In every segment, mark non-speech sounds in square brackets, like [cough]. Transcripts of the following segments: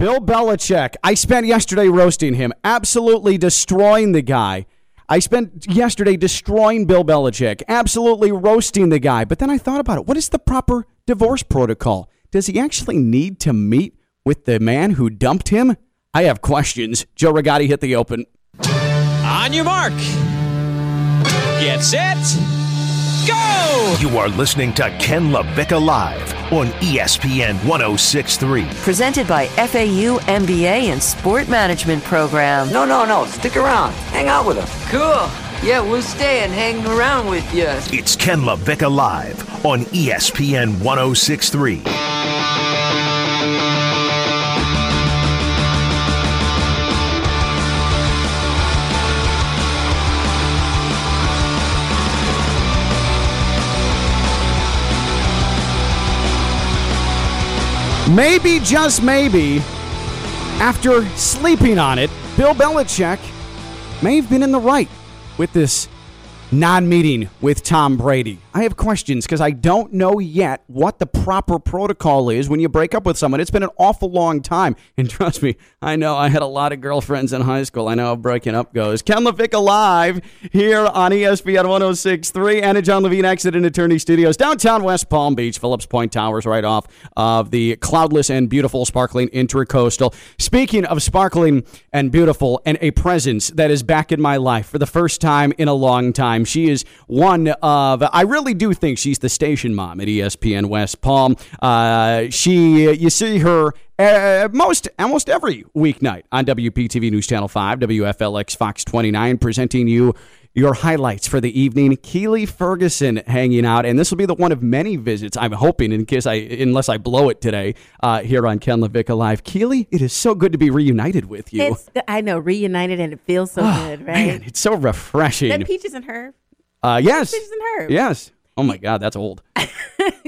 Bill Belichick. I spent yesterday roasting him, absolutely destroying the guy. I spent yesterday destroying Bill Belichick, absolutely roasting the guy. But then I thought about it. What is the proper divorce protocol? Does he actually need to meet with the man who dumped him? I have questions. Joe Rigotti hit the open. On your mark. Get set. Go! You are listening to Ken LaVicka Live on ESPN 1063. Presented by FAU MBA and Sport Management Program. No, no, no. Stick around. Hang out with us. Cool. Yeah, we'll stay and hang around with you. It's Ken LaVicka Live on ESPN 1063. Maybe, just maybe, after sleeping on it, Bill Belichick may have been in the right with this non meeting with Tom Brady. I have questions because I don't know yet what the proper protocol is when you break up with someone. It's been an awful long time. And trust me, I know I had a lot of girlfriends in high school. I know how breaking up goes. Ken LaVicka live here on ESPN 1063 and at John Levine Accident Attorney Studios, downtown West Palm Beach, Phillips Point Towers, right off of the cloudless and beautiful sparkling intercoastal. Speaking of sparkling and beautiful and a presence that is back in my life for the first time in a long time, she is one of, I really do think she's the station mom at ESPN West Palm. Uh, she, you see her uh, most almost every weeknight on WPTV News Channel 5, WFLX Fox 29, presenting you your highlights for the evening. Keely Ferguson hanging out, and this will be the one of many visits. I'm hoping, in case I, unless I blow it today, uh, here on Ken LaVicka Live. Keely, it is so good to be reunited with you. It's, I know, reunited and it feels so good, right? Man, it's so refreshing. That Peaches and Herb. Uh, yes, Peaches and Herb. yes. Oh my God, that's old. [laughs]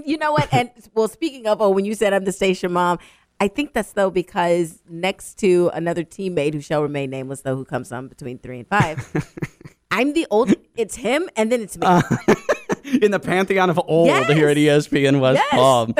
you know what? And well, speaking of, oh, when you said I'm the station mom, I think that's though because next to another teammate who shall remain nameless, though, who comes on between three and five, [laughs] I'm the old. It's him, and then it's me. [laughs] In the pantheon of old Yes. here at ESPN West Yes. Palm.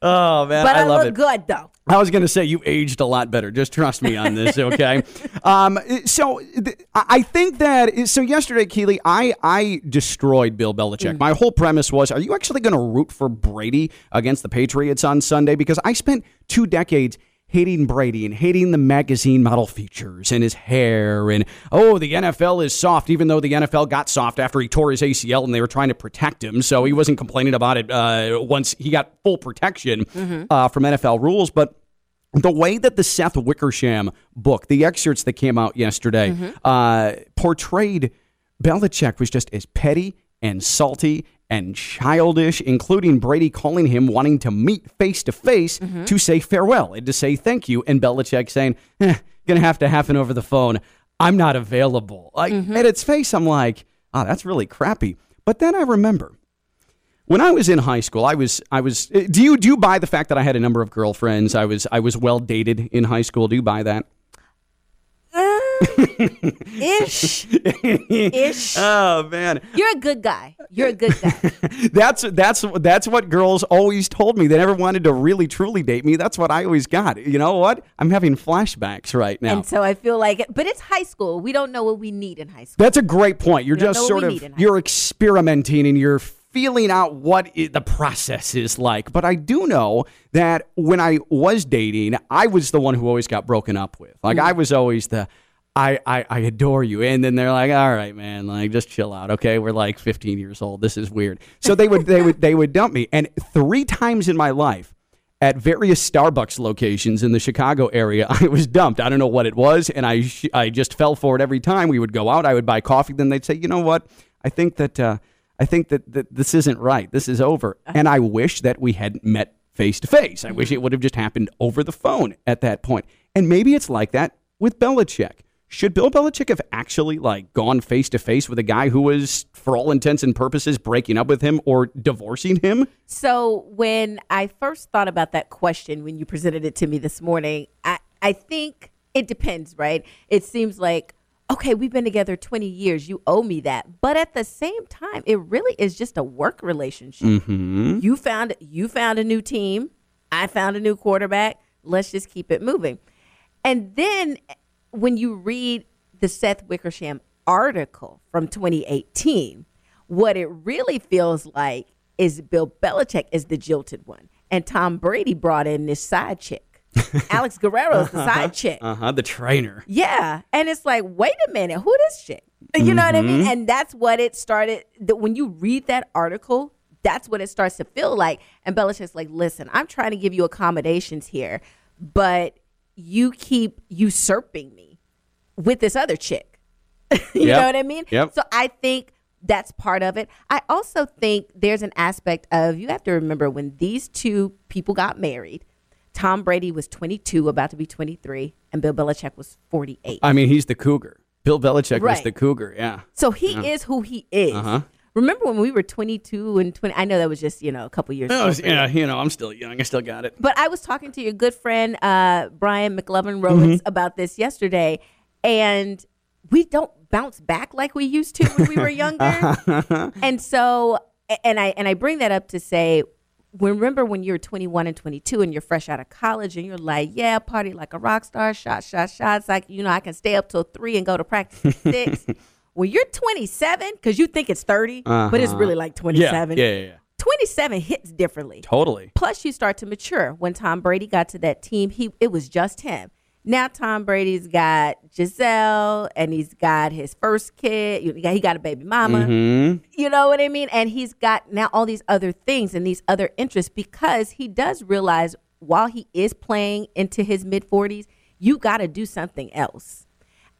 Oh man, but I, I, love look it. good though. I was going to say you aged a lot better. Just trust me on this, okay? [laughs] um, so th- I think that so yesterday, Keely, I I destroyed Bill Belichick. My whole premise was: Are you actually going to root for Brady against the Patriots on Sunday? Because I spent two decades. Hating Brady and hating the magazine model features and his hair. And oh the NFL is soft even though the NFL got soft after he tore his ACL and they were trying to protect him. So he wasn't complaining about it uh, once he got full protection uh, from NFL rules. But the way that the Seth Wickersham book, the excerpts that came out yesterday, uh, portrayed Belichick was just as petty and salty and childish, including Brady calling him wanting to meet face to face to say farewell and to say thank you, and Belichick saying, eh, "Gonna have to happen over the phone. I'm not available." Like at its face, I'm like, "Oh, that's really crappy." But then I remember when I was in high school, I was I was. uh, Do you do you buy the fact that I had a number of girlfriends? I was I was well dated in high school. Do you buy that? Ish, ish. [laughs] Oh man, You're a good guy. You're a good guy. [laughs] that's that's that's what girls always told me. They never wanted to really truly date me. That's what I always got. You know what? I'm having flashbacks right now. and so I feel like, but it's high school. We don't know what we need in high school. That's a great point. You're just sort of need in high you're experimenting and you're feeling out what i the process is like. But I do know that when I was dating, I was the one who always got broken up with. Like Mm. I was always the I, I, I adore you. And then they're like, all right, man, like just chill out. Okay. We're like 15 years old. This is weird. So they would, they would, they would dump me. And three times in my life, at various Starbucks locations in the Chicago area, [laughs] I was dumped. I don't know what it was, and I sh- I just fell for it every time. We would go out, I would buy coffee, then they'd say, "You know what? I think that uh, I think that, that this isn't right. This is over." And I wish that we hadn't met face to face. I wish it would have just happened over the phone at that point. And maybe it's like that with Belichick. Should Bill Belichick have actually like gone face to face with a guy who was, for all intents and purposes, breaking up with him or divorcing him? So when I first thought about that question when you presented it to me this morning, I, I think it depends, right? It seems like, okay, we've been together 20 years. You owe me that. But at the same time, it really is just a work relationship. Mm-hmm. You found you found a new team. I found a new quarterback. Let's just keep it moving. And then when you read the Seth Wickersham article from 2018, what it really feels like is Bill Belichick is the jilted one, and Tom Brady brought in this side chick. [laughs] Alex Guerrero is the side chick. Uh huh. The trainer. Yeah. And it's like, wait a minute, who this chick? You know what I mean? And that's what it started. That when you read that article, that's what it starts to feel like. And Belichick's like, listen, I'm trying to give you accommodations here, but you keep usurping me with this other chick. [laughs] you Yep. know what I mean? Yep. So I think that's part of it. I also think there's an aspect of you have to remember when these two people got married, Tom Brady was 22, about to be 23, and Bill Belichick was 48. I mean, he's the cougar. Bill Belichick was the cougar. Yeah. So he is who he is. Uh-huh. Remember when we were 22 and 20? I know that was just, you know, a couple years ago. yeah. You know, I'm still young. I still got it. But I was talking to your good friend, uh, Brian McLovin Rowlands, about this yesterday, and we don't bounce back like we used to when we were younger. [laughs] and so, and I and I bring that up to say, remember when you're 21 and 22 and you're fresh out of college and you're like, yeah, party like a rock star, shot, shot, shots. Like you know, I can stay up till three and go to practice at six. [laughs] when you're 27, because you think it's 30, but it's really uh-huh. like 27. Yeah. Yeah. Yeah. yeah. 27 hits differently. Totally. Plus, you start to mature. When Tom Brady got to that team, he it was just him. Now Tom Brady's got Gisele, and he's got his first kid. You- He got a baby mama. Mm-hmm. You know what I mean? And he's got now all these other things and these other interests because he does realize while he is playing into his mid 40s, you got to do something else.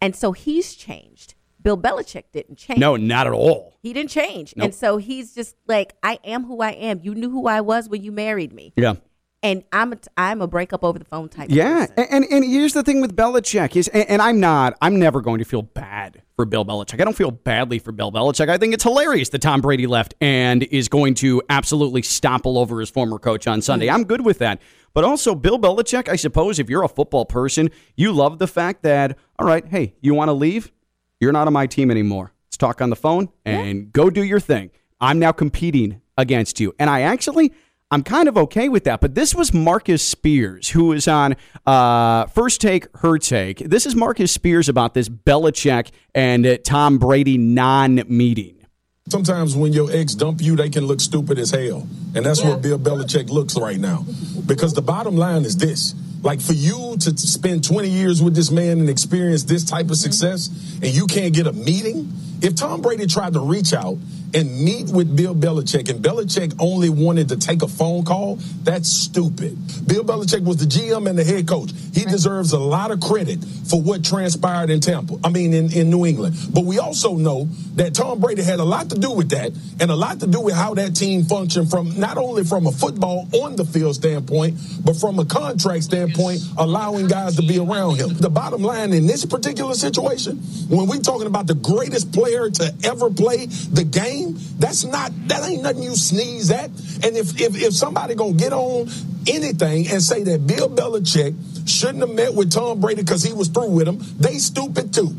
And so he's changed. Bill Belichick didn't change. No, not at all. He didn't change. Nope. And so he's just like, I am who I am. You knew who I was when you married me. Yeah. And I'm a, I'm a breakup over the phone type Yeah, and, and and here's the thing with Belichick is, and, and I'm not, I'm never going to feel bad for Bill Belichick. I don't feel badly for Bill Belichick. I think it's hilarious that Tom Brady left and is going to absolutely stomp all over his former coach on Sunday. Mm-hmm. I'm good with that. But also, Bill Belichick, I suppose, if you're a football person, you love the fact that, all right, hey, you want to leave? You're not on my team anymore. Let's talk on the phone and go do your thing. I'm now competing against you. And I actually, I'm kind of okay with that. But this was Marcus Spears, who was on uh, First Take, Her Take. This is Marcus Spears about this Belichick and uh, Tom Brady non meeting. Sometimes when your ex dump you, they can look stupid as hell. And that's what Bill Belichick looks right now. Because the bottom line is this. Like for you to to spend 20 years with this man and experience this type of success and you can't get a meeting? If Tom Brady tried to reach out and meet with Bill Belichick and Belichick only wanted to take a phone call, that's stupid. Bill Belichick was the GM and the head coach. He deserves a lot of credit for what transpired in Tampa, I mean in, in New England. But we also know that Tom Brady had a lot to do with that and a lot to do with how that team functioned from not only from a football on the field standpoint, but from a contract standpoint, allowing guys to be around him. The bottom line in this particular situation, when we're talking about the greatest player to ever play the game, that's not that ain't nothing you sneeze at. And if if, if somebody gonna get on anything and say that Bill Belichick shouldn't have met with Tom Brady because he was through with him, they stupid too.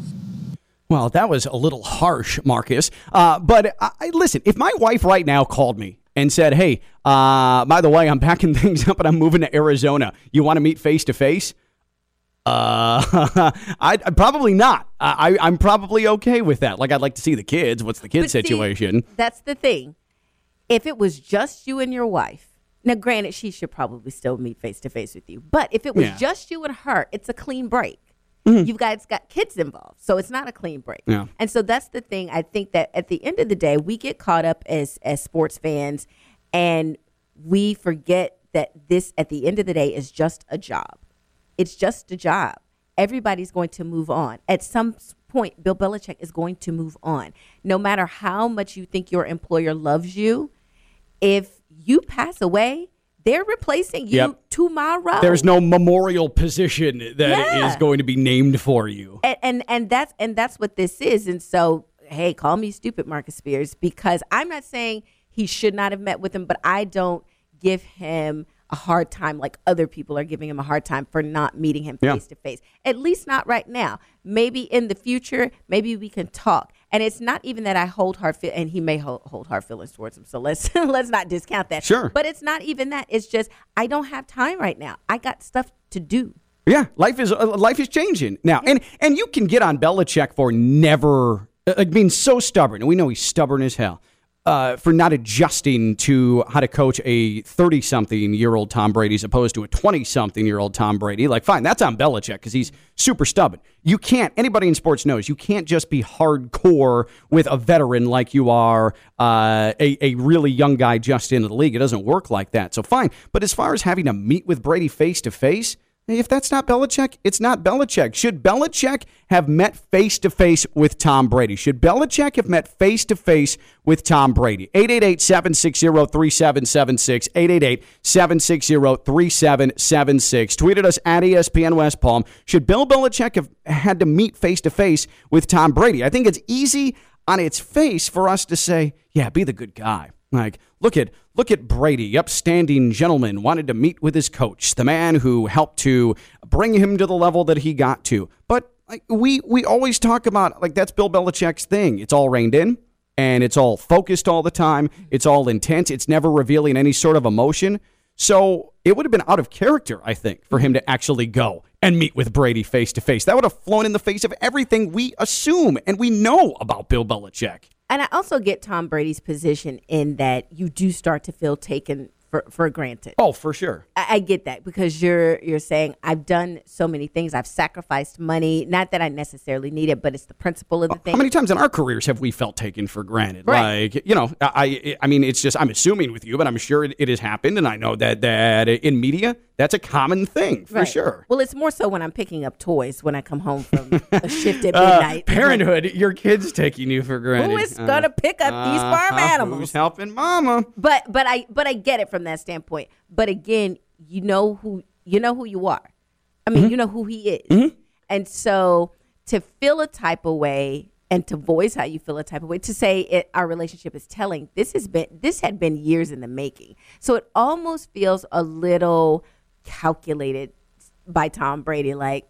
Well, that was a little harsh, Marcus. Uh, but I- listen, if my wife right now called me and said, "Hey, uh, by the way, I'm packing [laughs] things up and I'm moving to Arizona. You want to meet face to face?" Uh, [laughs] I'd probably not. I, I- I'm probably okay with that. Like, I'd like to see the kids. What's the kid But see, situation? that's the thing. If it was just you and your wife, now granted, she should probably still meet face to face with you. But if it was Yeah. Mm-hmm. just you and her, it's a clean break. You guys got kids involved, so it's not a clean break. Yeah. And so that's the thing. I think that at the end of the day, we get caught up as as sports fans, and we forget that this at the end of the day is just a job. It's just a job. Everybody's going to move on. At some point, Bill Belichick is going to move on. No matter how much you think your employer loves you, if you pass away, they're replacing you Yep. tomorrow. There's no memorial position that is Yeah. going to be named for you. and, and and that's and that's what this is. And so, hey, call me stupid, Marcus Spears, because I'm not saying he should not have met with him, but I don't give him a hard time like other people are giving him a hard time for not meeting him face to face. At least not right now. Maybe in the future, maybe we can talk. And it's not even that I hold hard feel, and he may hold, hold hard feelings towards him. So let's [laughs] let's not discount that. Sure. But it's not even that. It's just I don't have time right now. I got stuff to do. Yeah, life is uh, life is changing now, and and you can get on Belichick for never uh, being so stubborn, and we know he's stubborn as hell. Uh, for not adjusting to how to coach a 30 something year old Tom Brady as opposed to a 20 something year old Tom Brady. Like, fine, that's on Belichick because he's super stubborn. You can't, anybody in sports knows, you can't just be hardcore with a veteran like you are uh, a, a really young guy just into the league. It doesn't work like that. So, fine. But as far as having to meet with Brady face to face, if that's not Belichick, it's not Belichick. Should Belichick have met face to face with Tom Brady? Should Belichick have met face to face with Tom Brady? 888 760 3776. 888 760 3776. Tweeted us at ESPN West Palm. Should Bill Belichick have had to meet face to face with Tom Brady? I think it's easy on its face for us to say, yeah, be the good guy. Like, look at look at Brady, upstanding gentleman, wanted to meet with his coach, the man who helped to bring him to the level that he got to. But like, we we always talk about like that's Bill Belichick's thing. It's all reined in and it's all focused all the time. It's all intense. It's never revealing any sort of emotion. So it would have been out of character, I think, for him to actually go and meet with Brady face to face. That would have flown in the face of everything we assume and we know about Bill Belichick. And I also get Tom Brady's position in that you do start to feel taken for, for granted. Oh, for sure. I, I get that because you're you're saying I've done so many things. I've sacrificed money. Not that I necessarily need it, but it's the principle of the thing. How many times in our careers have we felt taken for granted? Right. Like, you know, I I mean, it's just I'm assuming with you, but I'm sure it, it has happened, and I know that that in media that's a common thing for Right. sure. Well, it's more so when I'm picking up toys when I come home from a [laughs] shift at Uh, midnight. parenthood, your kids taking you for granted. Who is gonna pick up these farm uh-huh, animals? Who's helping mama? But but I but I get it from that standpoint. But again, you know who you know who you are. I Mm-hmm. mean, you know who he is. And so to feel a type of way and to voice how you feel a type of way, to say it, our relationship is telling, this has been this had been years in the making. So it almost feels a little calculated by Tom Brady, like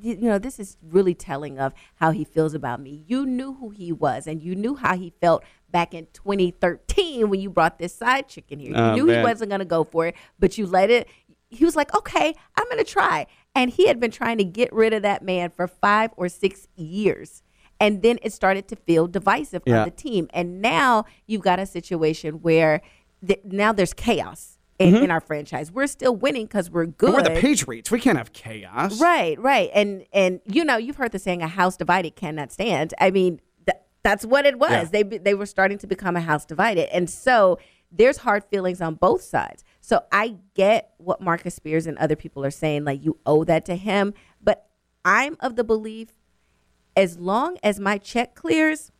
you know, this is really telling of how he feels about me. You knew who he was, and you knew how he felt back in 2013 when you brought this side chick in here. You Oh, knew man. he wasn't going to go for it, but you let it. He was like, okay, I'm going to try. And he had been trying to get rid of that man for five or six years. And then it started to feel divisive Yeah. on the team. And now you've got a situation where th- now there's chaos in, in our franchise. We're still winning because we're good. Mm-hmm. We're the Patriots. We can't have chaos. Right, right, and and you know you've heard the saying "a house divided cannot stand." I mean, th- that's what it was. Yeah. They they were starting to become a house divided, and so there's hard feelings on both sides. So I get what Marcus Spears and other people are saying, like you owe that to him, but I'm of the belief, as long as my check clears,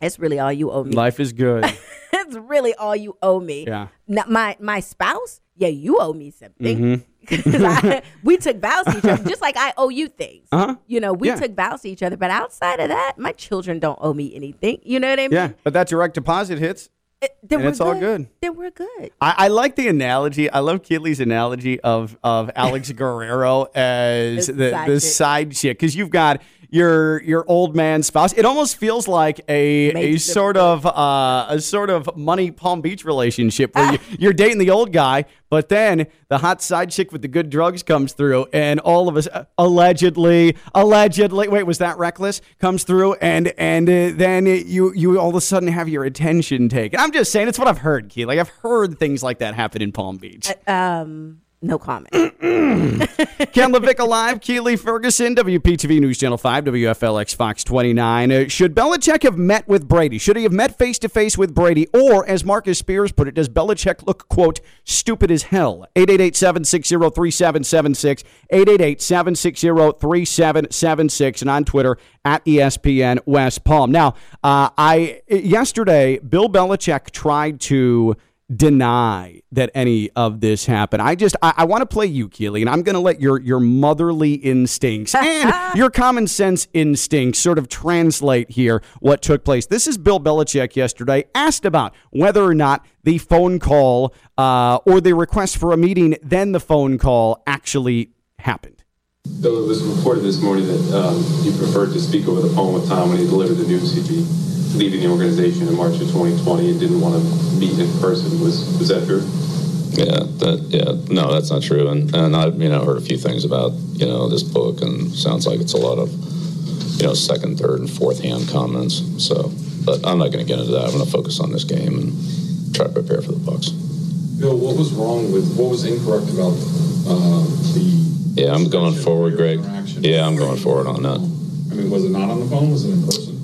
it's really all you owe me. Life is good. [laughs] That's really all you owe me. Yeah. Now, my my spouse, yeah, you owe me something. Mm-hmm. [laughs] we took vows to each other, just like I owe you things. Uh-huh. You know, we Yeah. took vows to each other, but outside of that, my children don't owe me anything. You know what I mean? yeah, but that direct deposit hits. It- then And it's all good. Then we're good. I, I like the analogy. I love Keeley's analogy of of [laughs] Alex Guerrero as The the, side the chick. side chick because you've got your your old man spouse. It almost feels like a a sort of uh, a sort of money Palm Beach relationship where you, [laughs] you're dating the old guy, but then the hot side chick with the good drugs comes through, and all of us uh, allegedly allegedly wait was that reckless comes through, and and uh, then you you all of a sudden have your attention taken. I'm just saying it's what I've heard, Keely. I've heard things like that happen in Palm Beach. Um, no comment. [clears throat] Ken LaVicka live, Keely Ferguson, WPTV News Channel 5, WFLX Fox 29. Uh, should Belichick have met with Brady? Should he have met face to face with Brady? Or, as Marcus Spears put it, does Belichick look, quote, stupid as hell? 888 760 3776, 888 760 3776, and on Twitter at ESPN West Palm. Now, uh, I yesterday, Bill Belichick tried to deny that any of this happened. I just I, I want to play you, Keely, and I'm going to let your your motherly instincts [laughs] and your common sense instincts sort of translate here what took place. This is Bill Belichick yesterday asked about whether or not the phone call uh, or the request for a meeting, then the phone call actually happened. Though it was reported this morning that um, you preferred to speak over the phone with Tom when he delivered the news he'd be leaving the organization in March of 2020 and didn't want to meet in person. Was was that true? Yeah, that yeah, no, that's not true. And and I you know heard a few things about you know this book, and sounds like it's a lot of you know second, third, and fourth hand comments. So, but I'm not going to get into that. I'm going to focus on this game and try to prepare for the Bucks. Bill, what was wrong with what was incorrect about uh, the? Yeah, I'm going forward, Greg. Yeah, I'm going forward on that. I mean, was it not on the phone? Was it in person?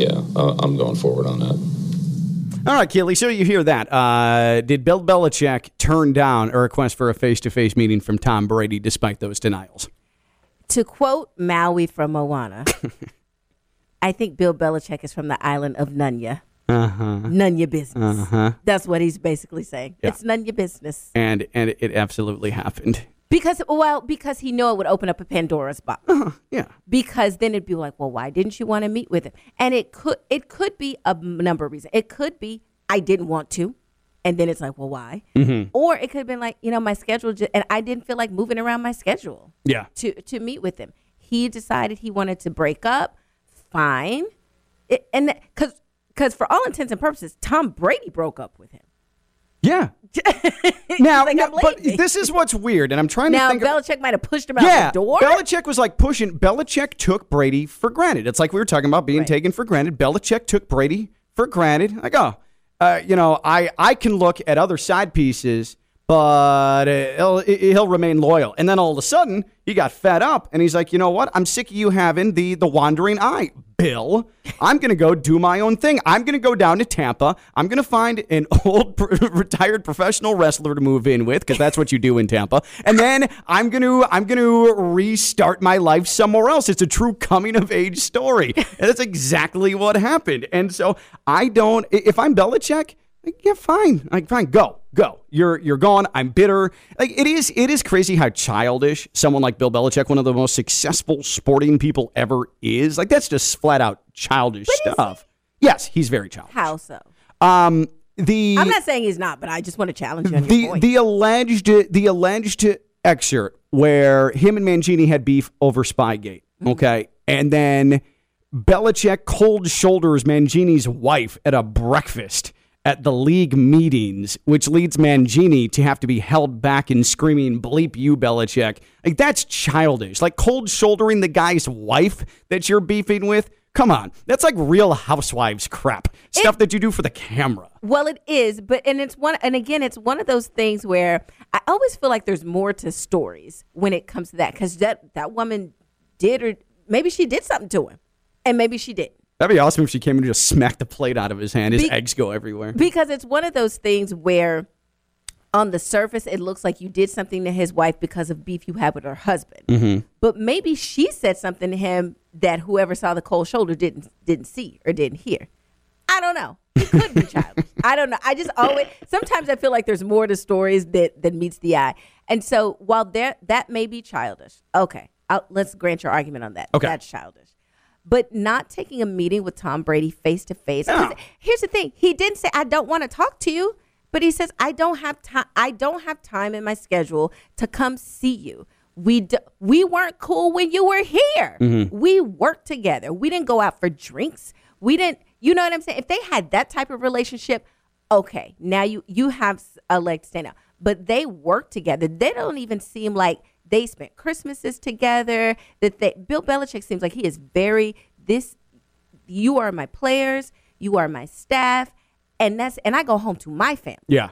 Yeah, uh, I'm going forward on that. All right, Keely. So you hear that? Uh, did Bill Belichick turn down a request for a face-to-face meeting from Tom Brady despite those denials? To quote Maui from Moana, [laughs] I think Bill Belichick is from the island of Nunya. Uh huh. None your business. Uh huh. That's what he's basically saying. Yeah. It's none your business. And and it absolutely happened. Because well, because he knew it would open up a Pandora's box. Yeah. Because then it'd be like, well, why didn't you want to meet with him? And it could it could be a number of reasons. It could be I didn't want to, and then it's like, well, why? Mm-hmm. Or it could have been like, you know, my schedule, just, and I didn't feel like moving around my schedule Yeah. to to meet with him. He decided he wanted to break up. Fine, it, and because because for all intents and purposes, Tom Brady broke up with him. Yeah. [laughs] Now, like, now, but this is what's weird, and I'm trying Now to think. of- Belichick might have pushed him out yeah, the door. Belichick was like pushing. Belichick took Brady for granted. It's like we were talking about being Right. taken for granted. Belichick took Brady for granted. Like, oh, uh, you know, I I can look at other side pieces, but uh, he'll he'll remain loyal. And then all of a sudden, he got fed up, and he's like, you know what? I'm sick of you having the the wandering eye, Bill. I'm gonna go do my own thing. I'm gonna go down to Tampa. I'm gonna find an [laughs] old retired professional wrestler to move in with because that's what you do in Tampa. And then I'm gonna I'm gonna restart my life somewhere else. It's a true coming of age story, and that's exactly what happened. And so I don't. If I'm Belichick. Like, yeah, fine. Like, fine, go, go. You're you're gone. I'm bitter. Like, it is it is crazy how childish someone like Bill Belichick, one of the most successful sporting people ever, is. Like, that's just flat out childish stuff. Yes, he's very childish. How so? Um, the I'm not saying he's not, but I just want to challenge you on your the point. the alleged the alleged excerpt where him and Mangini had beef over Spygate. Mm-hmm. Okay, and then Belichick cold shoulders Mangini's wife at a breakfast at the league meetings, which leads Mangini to have to be held back and screaming "Bleep you, Belichick!" Like that's childish. Like cold shouldering the guy's wife that you're beefing with. Come on, that's like Real Housewives crap stuff that you do for the camera. Well, it is, but and it's one, and again, it's one of those things where I always feel like there's more to stories when it comes to that because that that woman did or maybe she did something to him, and maybe she didn't. That'd be awesome if she came and just smacked the plate out of his hand. His Be- eggs go everywhere. Because it's one of those things where on the surface it looks like you did something to his wife because of beef you had with her husband. Mm-hmm. But maybe she said something to him that whoever saw the cold shoulder didn't didn't see or didn't hear. I don't know. It could be childish. [laughs] I don't know. I just always sometimes I feel like there's more to stories that that meets the eye. And so while there that may be childish, okay, I'll, let's grant your argument on that. Okay. that's childish. But not taking a meeting with Tom Brady face to face. Here's the thing: he didn't say I don't want to talk to you, but he says I don't have time. I don't have time in my schedule to come see you. We d- we weren't cool when you were here. Mm-hmm. We worked together. We didn't go out for drinks. We didn't. You know what I'm saying? If they had that type of relationship, okay, now you you have a leg to stand out. But they work together. They don't even seem like they spent Christmases together. That they Bill Belichick seems like he is very this. You are my players. You are my staff, and that's and I go home to my family. Yeah.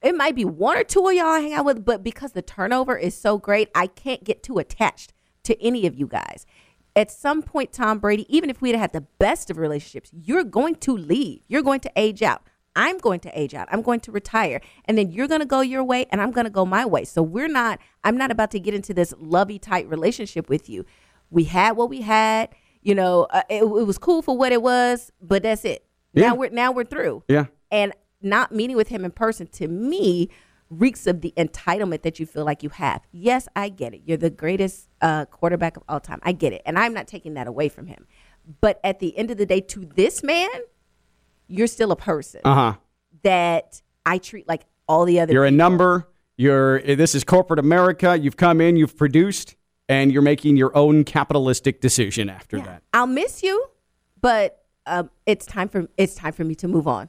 It might be one or two of y'all I hang out with, but because the turnover is so great, I can't get too attached to any of you guys. At some point, Tom Brady, even if we'd had the best of relationships, you're going to leave. You're going to age out. I'm going to age out. I'm going to retire. And then you're going to go your way and I'm going to go my way. So we're not, I'm not about to get into this lovey tight relationship with you. We had what we had. You know, uh, it, it was cool for what it was, but that's it. Yeah. Now we're now we're through Yeah. and not meeting with him in person to me reeks of the entitlement that you feel like you have. Yes, I get it. You're the greatest uh, quarterback of all time. I get it, and I'm not taking that away from him. But at the end of the day, to this man, you're still a person Uh huh. that I treat like all the other. You're a number. You're. This is corporate America. You've come in. You've produced, and you're making your own capitalistic decision after that. I'll miss you, but um, it's time for it's time for me to move on.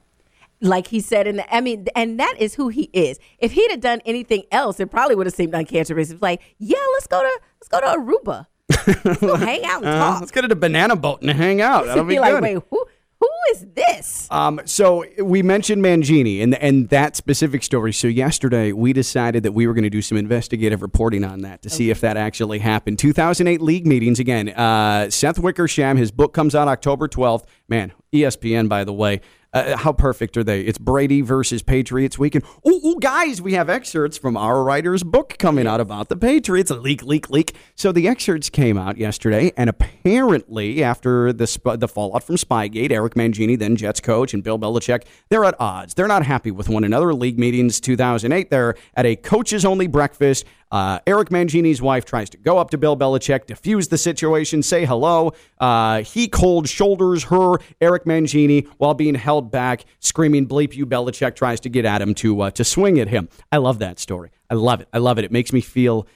like he said in the I mean, and that is who he is. If he'd have done anything else, it probably would have seemed uncancerous. It's like, yeah, let's go to let's go to Aruba. [laughs] Let's go hang out and Uh, talk. let's get at a banana boat and hang out. [laughs] That'll be be like, good. wait, who who is this? Um, so we mentioned Mangini and and that specific story. So yesterday we decided that we were going to do some investigative reporting on that to see if that actually happened. 2008 league meetings again. Uh, Seth Wickersham, his book comes out October 12th. Man, ESPN, by the way. Uh, how perfect are they? It's Brady versus Patriots weekend. Ooh, ooh, guys, we have excerpts from our writer's book coming out about the Patriots. Leak, leak, leak. So the excerpts came out yesterday, and apparently, after the sp- the fallout from Spygate, Eric Mangini, then Jets coach, and Bill Belichick, they're at odds. They're not happy with one another. League meetings 2008, they're at a coaches only breakfast. Uh, Eric Mangini's wife tries to go up to Bill Belichick, diffuse the situation, say hello. Uh, he cold shoulders her, Eric Mangini, while being held back, screaming "Bleep you!" Belichick tries to get at him to uh, to swing at him. I love that story. I love it. I love it. It makes me feel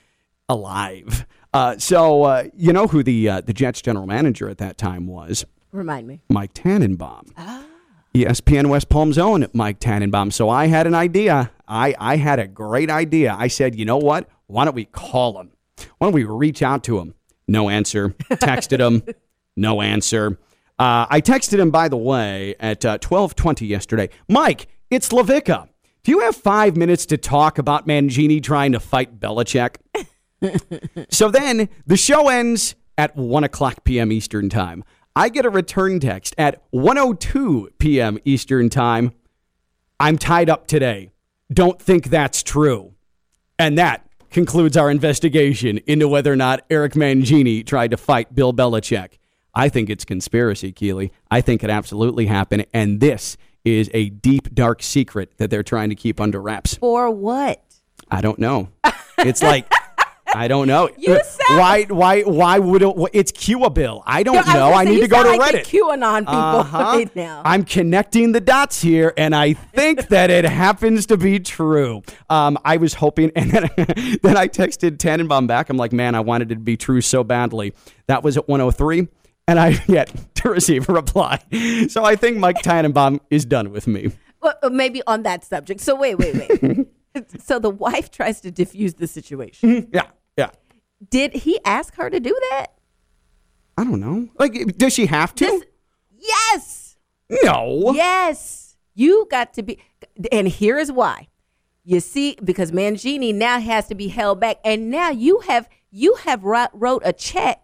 alive. Uh, so uh, you know who the uh, the Jets general manager at that time was? Remind me. Mike Tannenbaum. E ESPN West Palm's own Mike Tannenbaum. So I had an idea. I, I had a great idea. I said, you know what? Why don't we call him? Why don't we reach out to him? No answer. Texted him. No answer. Uh, I texted him, by the way, at uh, 1220 yesterday. Mike, it's LaVicka. Do you have five minutes to talk about Mangini trying to fight Belichick? [laughs] so then the show ends at 1 o'clock p.m. Eastern Time. I get a return text at 102 p.m. Eastern Time. I'm tied up today. Don't think that's true. And that concludes our investigation into whether or not Eric Mangini tried to fight Bill Belichick. I think it's conspiracy, Keely. I think it absolutely happened. And this is a deep, dark secret that they're trying to keep under wraps. For what? I don't know. It's like I don't know. You said- why? Why? Why would it? It's Cuba Bill. I don't Yeah, know. gonna I need to go to like Reddit. QAnon people Uh-huh. right now. I'm connecting the dots here, and I think [laughs] that it happens to be true. Um, I was hoping, [laughs] and then, then I texted Tannenbaum back. I'm like, man, I wanted it to be true so badly. That was at 103, and I [laughs] yet to receive a reply. So I think Mike Tannenbaum is done with me. Well, uh, maybe on that subject. So wait, wait, wait. so the wife tries to diffuse the situation. Yeah. Did he ask her to do that? I don't know. Like, does she have to? This- yes. no. Yes. You got to be and here is why. You see, because Mangini now has to be held back, and now you have you have wrote, wrote a check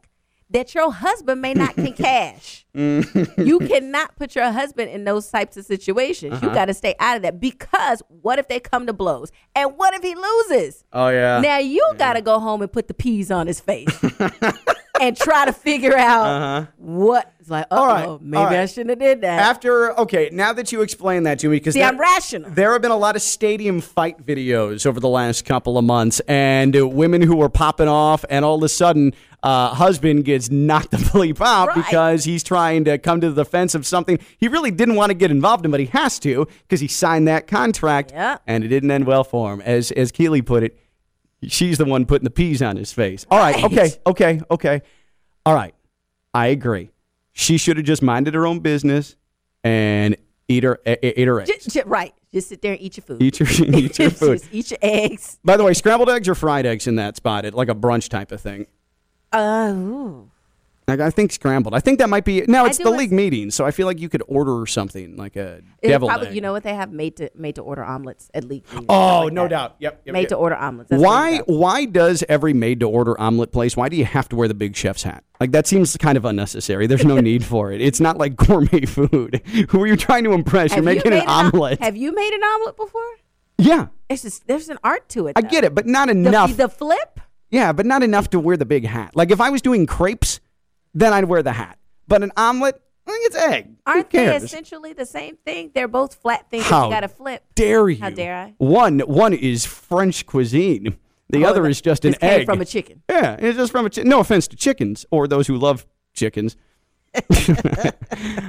that your husband may not can [laughs] cash. you cannot put your husband in those types of situations. You uh-huh. got to stay out of that because what if they come to blows? And what if he loses? Oh yeah. Now you got to go home and put the peas on his face [laughs] and try to figure out uh-huh. what. Like, oh, right, maybe all I shouldn't have did that. After okay, now that you explain that to me, because See, I'm rational. There have been a lot of stadium fight videos over the last couple of months, and uh, women who were popping off, and all of a sudden, uh, husband gets knocked [laughs] the bleep out Right. because he's trying to come to the defense of something he really didn't want to get involved in, but he has to because he signed that contract, Yeah. and it didn't end well for him. As as Keeley put it, she's the one putting the peas on his face. All right, Right. okay, okay, okay. All right, I agree. She should have just minded her own business and eat her eat her eggs. Just, right. Just sit there and eat your food. Eat your [laughs] eat [laughs] your food. Just eat your eggs. By the way, scrambled eggs or fried eggs in that spot, it like a brunch type of thing. Uh, ooh. Like I think scrambled. I think that might be now. It's the league meeting, so I feel like you could order something like a It deviled probably, egg. you know what they have made to made to order omelets at least. oh, no doubt. Yep. yep made yep. to order omelets. That's Why? Why does every made to order omelet place? Why do you have to wear the big chef's hat? Like that seems kind of unnecessary. There's no need for it. It's not like [laughs] gourmet food. Who are you trying to impress? Have You're making made an om- omelet. Have you made an omelet before? yeah, It's just there's an art to it. I get it, but not The, enough. the flip. Yeah, but not enough to wear the big hat. Like if I was doing crepes, then I'd wear the hat. But an omelet, I think it's egg. Aren't they essentially the same thing? They're both flat things that How you got to flip. Dare you? How dare I? One, one is French cuisine. The Oh, other is just an egg from a chicken. Yeah, it's just from a chicken. No offense to chickens or those who love chickens. [laughs]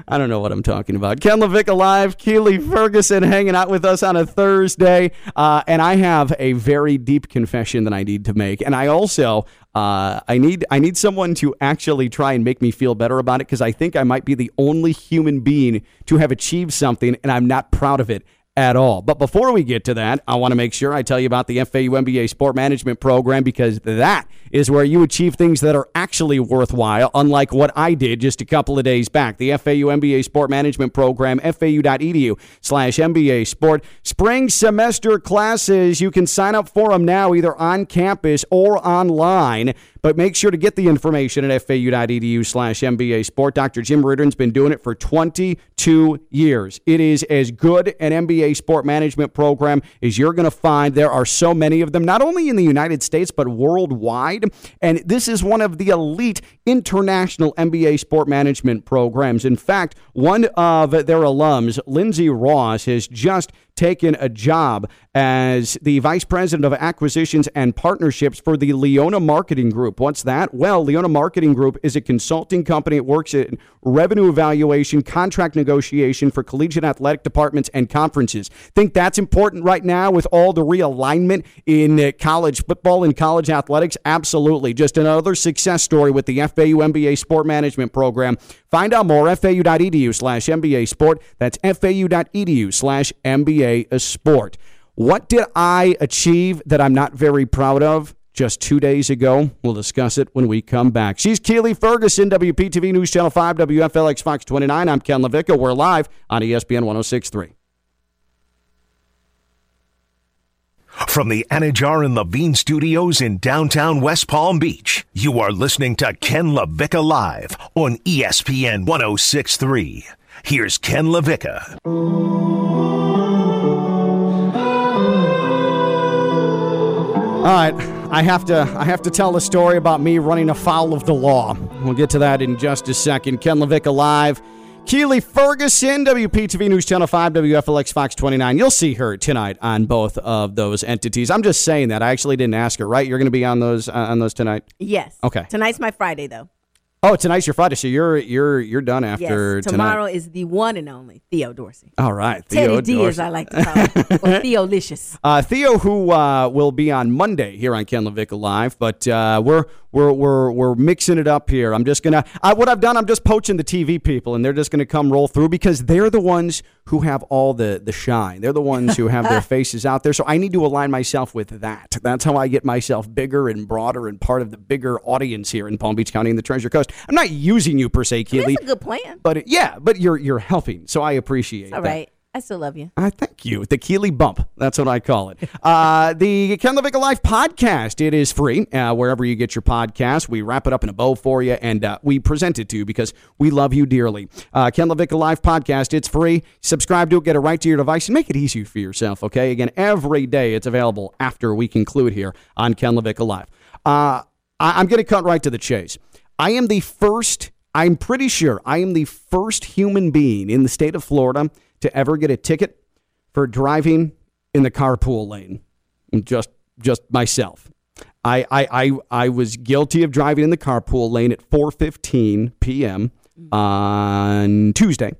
I don't know what I'm talking about. Ken LaVicka Live, Keeley Ferguson hanging out with us on a Thursday. Uh, and I have a very deep confession that I need to make. And I also uh, I need I need someone to actually try and make me feel better about it because I think I might be the only human being to have achieved something and I'm not proud of it at all. But before we get to that, I want to make sure I tell you about the FAU MBA Sport Management Program because that is where you achieve things that are actually worthwhile, unlike what I did just a couple of days back. The FAU MBA Sport Management Program, fau.edu slash MBA Sport. Spring semester classes, you can sign up for them now either on campus or online. But make sure to get the information at fau.edu slash MBA Sport. Dr. Jim Riordan's been doing it for 22 years. It is as good an MBA sport management program as you're going to find. There are so many of them, not only in the United States, but worldwide. And this is one of the elite international MBA sport management programs. In fact, one of their alums, Lindsay Ross, has just taken a job as the vice president of acquisitions and partnerships for the Leona Marketing Group. What's that? Well, Leona Marketing Group is a consulting company. It works in revenue evaluation, contract negotiation for collegiate athletic departments and conferences. Think that's important right now with all the realignment in uh, college football and college athletics? Absolutely. Just another success story with the FAU MBA Sport Management Program. Find out more fau.edu slash MBA Sport. That's fau.edu slash MBA Sport. What did I achieve that I'm not very proud of? Just two days ago. We'll discuss it when we come back. She's Keeley Ferguson, WPTV News Channel 5, WFLX Fox 29. I'm Ken LaVicka. We're live on ESPN 1063. From the Anidjar and Levine studios in downtown West Palm Beach, you are listening to Ken LaVicka Live on ESPN 1063. Here's Ken LaVicka. All right, I have to I have to tell a story about me running afoul of the law. We'll get to that in just a second. Ken LaVicka live. Keeley Ferguson, WPTV News Channel 5, WFLX Fox 29. You'll see her tonight on both of those entities. I'm just saying that. I actually didn't ask her, right? You're going to be on those uh, on those tonight? Yes. Okay. Tonight's my Friday, though. Oh, tonight's your Friday, so you're you're you're done after yes. Tomorrow tonight. is the one and only Theo Dorsey. All right, Teddy Theo D, as I like to call him, [laughs] or Theo Licious. Uh, Theo, who uh, will be on Monday here on Ken LaVicka Live, but uh, we're we're we're we're mixing it up here. I'm just gonna I, what I've done. I'm just poaching the TV people, and they're just gonna come roll through because they're the ones who have all the the shine. They're the ones who have their [laughs] faces out there. So I need to align myself with that. That's how I get myself bigger and broader and part of the bigger audience here in Palm Beach County and the Treasure Coast. I'm not using you per se, Keely, That's a good plan. but it- yeah, but you're you're helping, so I appreciate All that. right. I still love you. I thank you. The Keeley Bump. That's what I call it. [laughs] Uh, the Ken LaVicka Life podcast. It is free uh, wherever you get your podcast. We wrap it up in a bow for you and uh, we present it to you because we love you dearly. Uh, Ken LaVicka Life podcast. It's free. Subscribe to it. Get it right to your device and make it easy for yourself. Okay. Again, every day it's available after we conclude here on Ken LaVicka Live. Uh, I- I'm going to cut right to the chase. I am the first. I'm pretty sure I am the first human being in the state of Florida to ever get a ticket for driving in the carpool lane. Just just myself. I I I, I was guilty of driving in the carpool lane at 4:15 p.m. Mm-hmm. on Tuesday.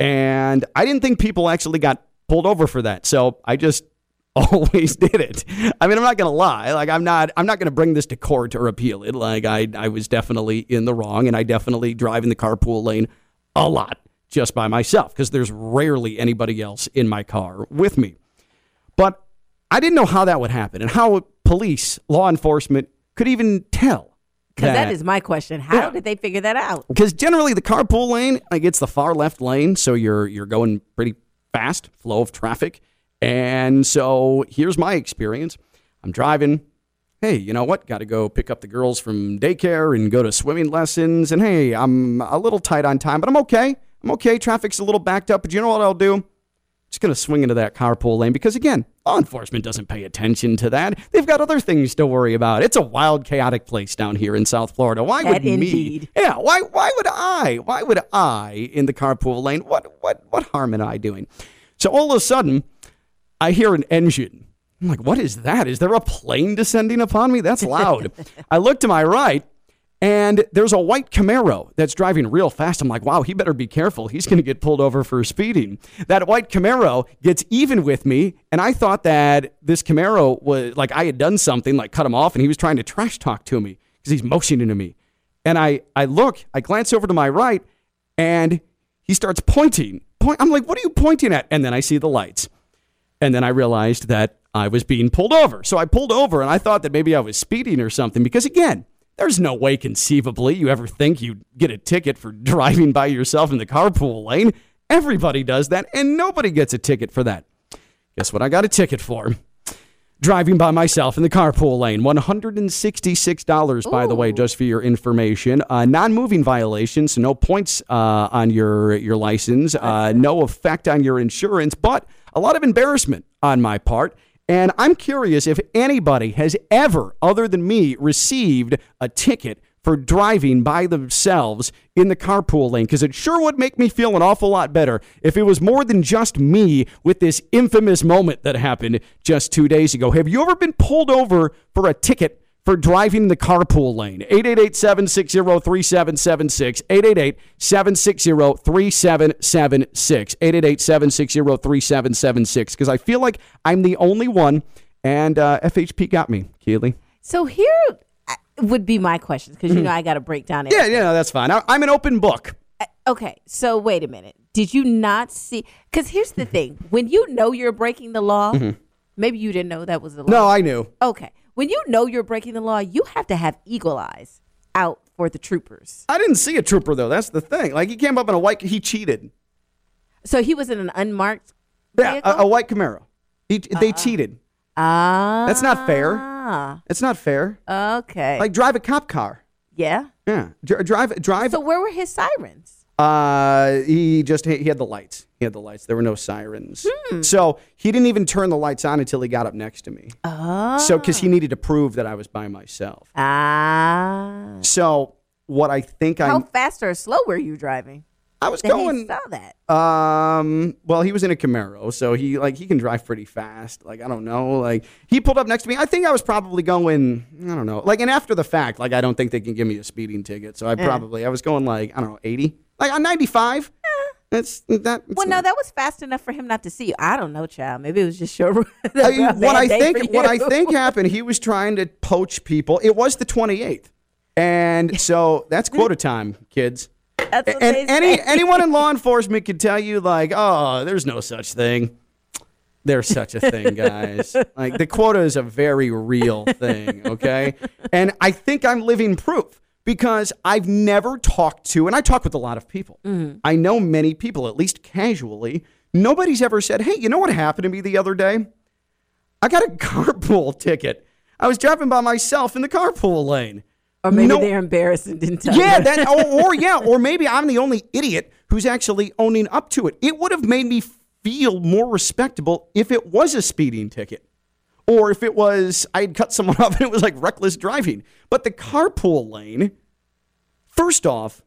And I didn't think people actually got pulled over for that. So I just [laughs] always did it. I mean, I'm not going to lie. Like I'm not I'm not going to bring this to court or appeal it. Like I I was definitely in the wrong and I definitely drive in the carpool lane a lot just by myself because there's rarely anybody else in my car with me. But I didn't know how that would happen and how police, law enforcement could even tell. Because that is my question. How Yeah. did they figure that out? because generally the carpool lane, like it's the far left lane, so you're you're going pretty fast, flow of traffic. And so here's my experience. I'm driving. Hey, you know what? Got to go pick up the girls from daycare and go to swimming lessons. And hey, I'm a little tight on time, but I'm okay. I'm okay. Traffic's a little backed up, but you know what I'll do? just going to swing into that carpool lane because, again, law enforcement doesn't pay attention to that. They've got other things to worry about. It's a wild, chaotic place down here in South Florida. Why would That me? Yeah, why? Why would I? Why would I in the carpool lane? What? What? What harm am I doing? So all of a sudden, I hear an engine. I'm like, what is that? Is there a plane descending upon me? That's loud. [laughs] I look to my right, And there's a white Camaro that's driving real fast. I'm like, wow, he better be careful. He's going to get pulled over for speeding. That white Camaro gets even with me. And I thought that this Camaro was like I had done something, like cut him off, and he was trying to trash talk to me because he's motioning to me. And I, I look, I glance over to my right, and he starts pointing. Point, I'm like, what are you pointing at? And then I see the lights. And then I realized that I was being pulled over. So I pulled over, and I thought that maybe I was speeding or something because, again, there's no way conceivably you ever think you'd get a ticket for [laughs] driving by yourself in the carpool lane. Everybody does that, and nobody gets a ticket for that. Guess what I got a ticket for? Driving by myself in the carpool lane. $166, by the way, just for your information. Uh, non moving violation, so no points uh, on your, your license, uh, [laughs] no effect on your insurance, but a lot of embarrassment on my part. And I'm curious if anybody has ever, other than me, received a ticket for driving by themselves in the carpool lane because it sure would make me feel an awful lot better if it was more than just me with this infamous moment that happened just two days ago. Have you ever been pulled over for a ticket for driving the carpool lane? 888 760 3776. 888 760 3776. 888 760 3776. Because I feel like I'm the only one, and uh, FHP got me, Keely. So here uh, would be my questions because you know I got to break down. Yeah, everything. yeah, that's fine. I, I'm an open book. Uh, Okay, so wait a minute. Did you not see? Because here's the thing: when you know you're breaking the law, maybe you didn't know that was the law. No, I knew. Okay, when you know you're breaking the law, you have to have eagle eyes out for the troopers. I didn't see a trooper though. That's the thing. Like he came up in a white. He cheated. So he was in an unmarked Yeah, a, a white Camaro. He, they cheated. Ah, That's not fair. It's not fair. Okay. Like drive a cop car. yeah. Yeah, Dri- drive drive. So where were his sirens? Uh, he just he had the lights. He had the lights. There were no sirens. So he didn't even turn the lights on until he got up next to me. Oh. So because he needed to prove that I was by myself. Ah. So what I think I How fast or slow were you driving? I was That going. saw that. Um. Well, he was in a Camaro, so he like he can drive pretty fast. Like I don't know. Like he pulled up next to me. I think I was probably going. I don't know. Like and after the fact, like I don't think they can give me a speeding ticket. So I probably I was going like I don't know eighty. Like on ninety five. Eh. That's that. Well, no, that was fast enough for him not to see you. I don't know, child. Maybe it was just your. [laughs] I- what I think what I think happened, he was trying to poach people. It was the twenty eighth, and [laughs] so that's quota time, kids. That's and any say. anyone in [laughs] law enforcement could tell you like, oh, there's no such thing. There's such a thing, guys. like the quota is a very real thing, okay? And I think I'm living proof because I've never talked to, and I talk with a lot of people. Mm-hmm. I know many people, at least casually. Nobody's ever said, hey, you know what happened to me the other day? I got a [laughs] carpool ticket. I was driving by myself in the carpool lane. or maybe No- they're embarrassed and didn't tell yeah, that or, or [laughs] yeah, or maybe I'm the only idiot who's actually owning up to it. It would have made me feel more respectable if it was a speeding ticket. Or if it was I had cut someone [laughs] off and it was like reckless driving. But the carpool lane, first off,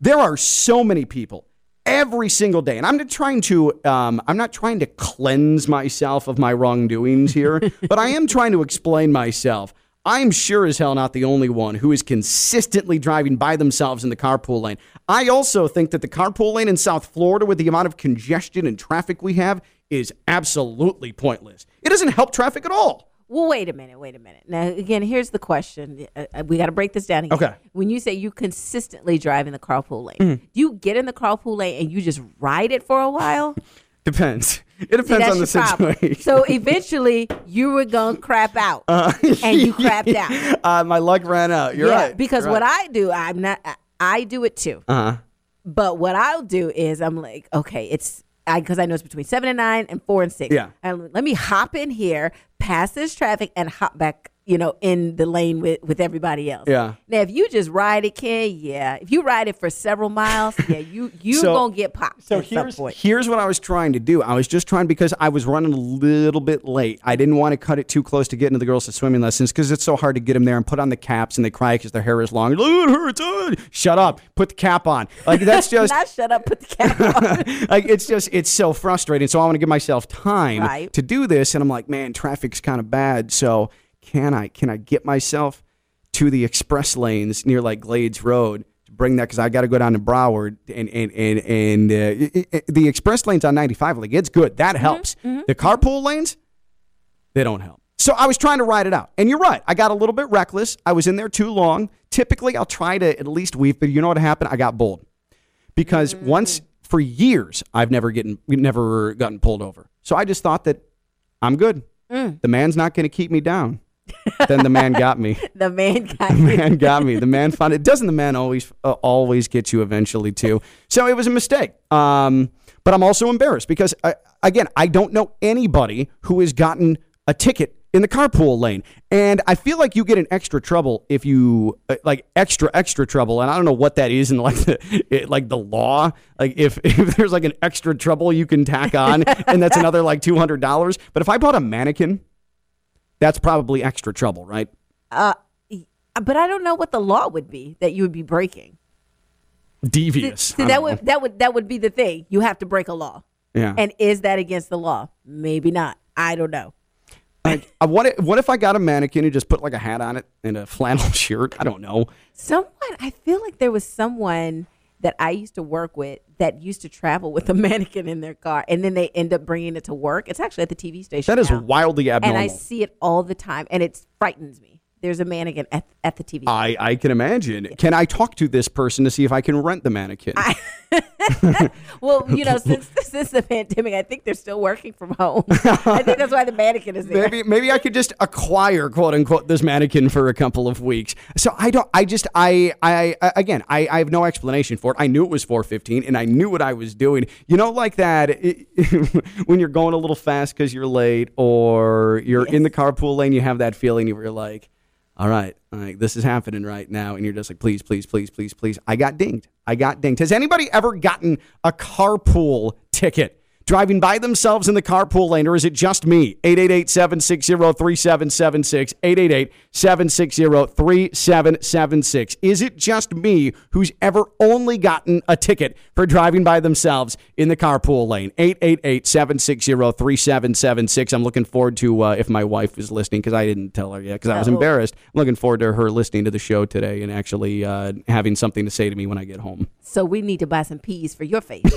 there are so many people every single day. And i'm not trying to um, i'm not trying to cleanse myself of my wrongdoings here [laughs] but i am trying to explain myself. I'm sure as hell not the only one who is consistently driving by themselves in the carpool lane. I also think that the carpool lane in south florida with the amount of congestion and traffic we have is absolutely pointless it doesn't help traffic at all Well, wait a minute. Wait a minute. Now, again, here's the question. Uh, uh, we got to break this down again. Okay. When you say you consistently drive in the carpool lane, Mm-hmm. do you get in the carpool lane and you just ride it for a while? depends it depends that's on the your problem. situation So eventually, you were gonna crap out, [laughs] and you crapped [laughs] out. uh, my luck ran out you're yeah, right because You're what right. I do, I'm not. I, I do it too. uh-huh But what I'll do is I'm like, okay, it's because I know it's between seven and nine and four and six. Yeah. And let me hop in here, pass this traffic, and hop back. You know, in the lane with with everybody else. Yeah. Now, if you just ride it, Ken, yeah. If you ride it for several miles, yeah, [laughs] you you So- gonna get popped So at some here's, point. here's what I was trying to do. I was just trying because I was running a little bit late. I didn't want to cut it too close to getting to the girls' to swimming lessons because it's so hard to get them there and put on the caps and they cry because their hair is long. Oh, it hurts. oh." Shut up. Put the cap on. Like that's [laughs] just Not shut up. Put the cap [laughs] on. like it's just it's so frustrating. So I want to give myself time Right. to do this, and I'm like, man, traffic's kind of bad. So can I can I get myself to the express lanes near like Glades Road to bring that because I got to go down to Broward and and and and uh, it, it, the express lanes on 95 like it's good that mm-hmm, helps. Mm-hmm. The carpool lanes they don't help. So I was trying to ride it out. And you're right. I got a little bit reckless. I was in there too long. Typically, I'll try to at least weave, but you know what happened? I got bold. Because mm. once for years I've never getting never gotten pulled over. So I just thought that I'm good. Mm. The man's not going to keep me down. Then the man got me. [laughs] The man got The you. man got me. The man found it. Doesn't the man always uh, always get you eventually too? So it was a mistake. Um, but I'm also embarrassed because I, again, I don't know anybody who has gotten a ticket in the carpool lane, and I feel like you get in extra trouble if you uh, like extra extra trouble. And I don't know what that is in like the [laughs] it, like the law. Like if [laughs] if there's like an extra trouble you can tack on, and that's another like two hundred dollars. But if I bought a mannequin, that's probably extra trouble, right? Uh, but I don't know what the law would be that you would be breaking. Devious. See, that would know. that would that would be the thing. You have to break a law. Yeah. And is that against the law? Maybe not. I don't know. Like, what, if, what if I got a mannequin and just put like a hat on it and a [laughs] flannel shirt? I don't know. Someone I feel like there was someone that I used to work with that used to travel with a [laughs] mannequin in their car, and then they end up bringing it to work. It's actually at the TV station. That is now. wildly abnormal, and. I see it all the time, and it frightens me. There's a mannequin at, at the TV. I, I can imagine. Can I talk to this person to see if I can rent the mannequin? [laughs] well, you know, since since the pandemic, I think they're still working from home. I think that's why the mannequin is there. maybe maybe I could just acquire quote unquote this mannequin for a couple of weeks. So I don't. I just I I, I again I, I have no explanation for it. I knew it was 4:15 and I knew what I was doing. You know, like that it, [laughs] when you're going a little fast because you're late or you're in the carpool lane, you have that feeling where you're like. All right, right, this is happening right now, and you're just like, please, please, please, please, please. I got dinged. I got dinged. Has anybody ever gotten a carpool ticket? Driving by themselves in the carpool lane, or is it just me? 888-760-3776, 888-760-3776. Is it just me who's ever only gotten a ticket for driving by themselves in the carpool lane? 888-760-3776. I'm looking forward to uh, if my wife is listening, because I didn't tell her yet, because I was Oh. embarrassed. I'm looking forward to her listening to the show today and actually uh, having something to say to me when I get home. So we need to buy some peas for your face [laughs]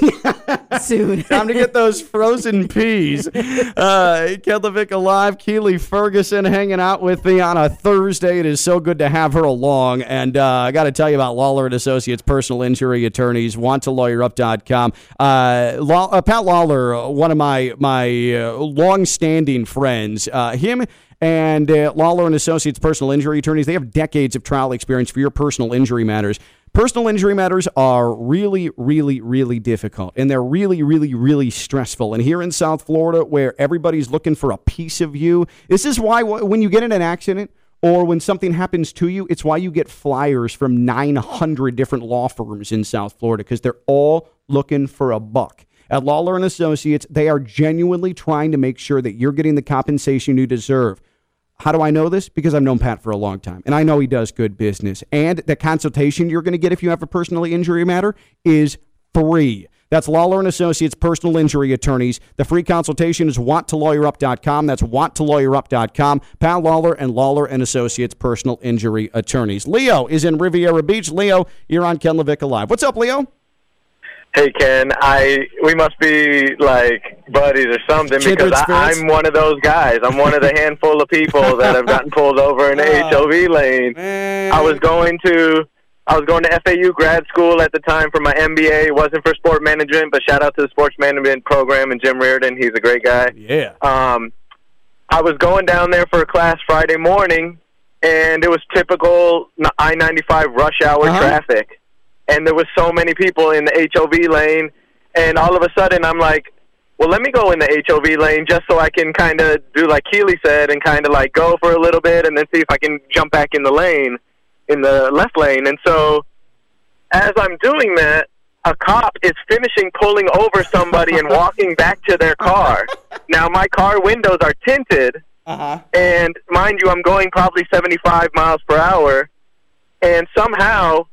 soon. [laughs] Time to get those frozen peas. Uh, Ken LaVicka live. Keely Ferguson hanging out with me on a Thursday. It is so good to have her along. And uh, I got to tell you about Lawler and Associates personal injury attorneys. WantToLawyerUp.com. Uh, Law, uh, Pat Lawler, one of my my uh, long-standing friends. Uh, him and uh, Lawler and Associates personal injury attorneys. They have decades of trial experience for your personal injury matters. Personal injury matters are really, really, really difficult, and they're really, really, really stressful. And here in South Florida, where everybody's looking for a piece of you, this is why when you get in an accident or when something happens to you, it's why you get flyers from 900 different law firms in South Florida because they're all looking for a buck. At Lawler and Associates, they are genuinely trying to make sure that you're getting the compensation you deserve. How do I know this? Because I've known Pat for a long time, and I know he does good business. And the consultation you're going to get if you have a personal injury matter is free. That's Lawler and Associates personal injury attorneys. The free consultation is wanttolawyerup.com. That's wanttolawyerup.com. Pat Lawler and Lawler and Associates personal injury attorneys. Leo is in Riviera Beach. Leo, you're on Ken LaVicka Live. What's up, Leo? Hey Ken, I we must be like buddies or something Kindred because I, I'm one of those guys. I'm one of the handful of people that have gotten [laughs] pulled over in the HOV lane. I was going to I was going to FAU grad school at the time for my MBA. It wasn't for sport management, but shout out to the sports management program and Jim Riordan. He's a great guy. Yeah. Um, I was going down there for a class Friday morning, and it was typical I ninety five rush hour Uh-huh. traffic, and there was so many people in the HOV lane, and all of a sudden I'm like, well, let me go in the HOV lane just so I can kind of do like Keely said, and kind of like go for a little bit, and then see if I can jump back in the lane, in the left lane, and so as I'm doing that. A cop is finishing pulling over somebody and walking [laughs] back to their car. Now my car windows are tinted, Uh-huh. and mind you, I'm going probably 75 miles per hour, and somehow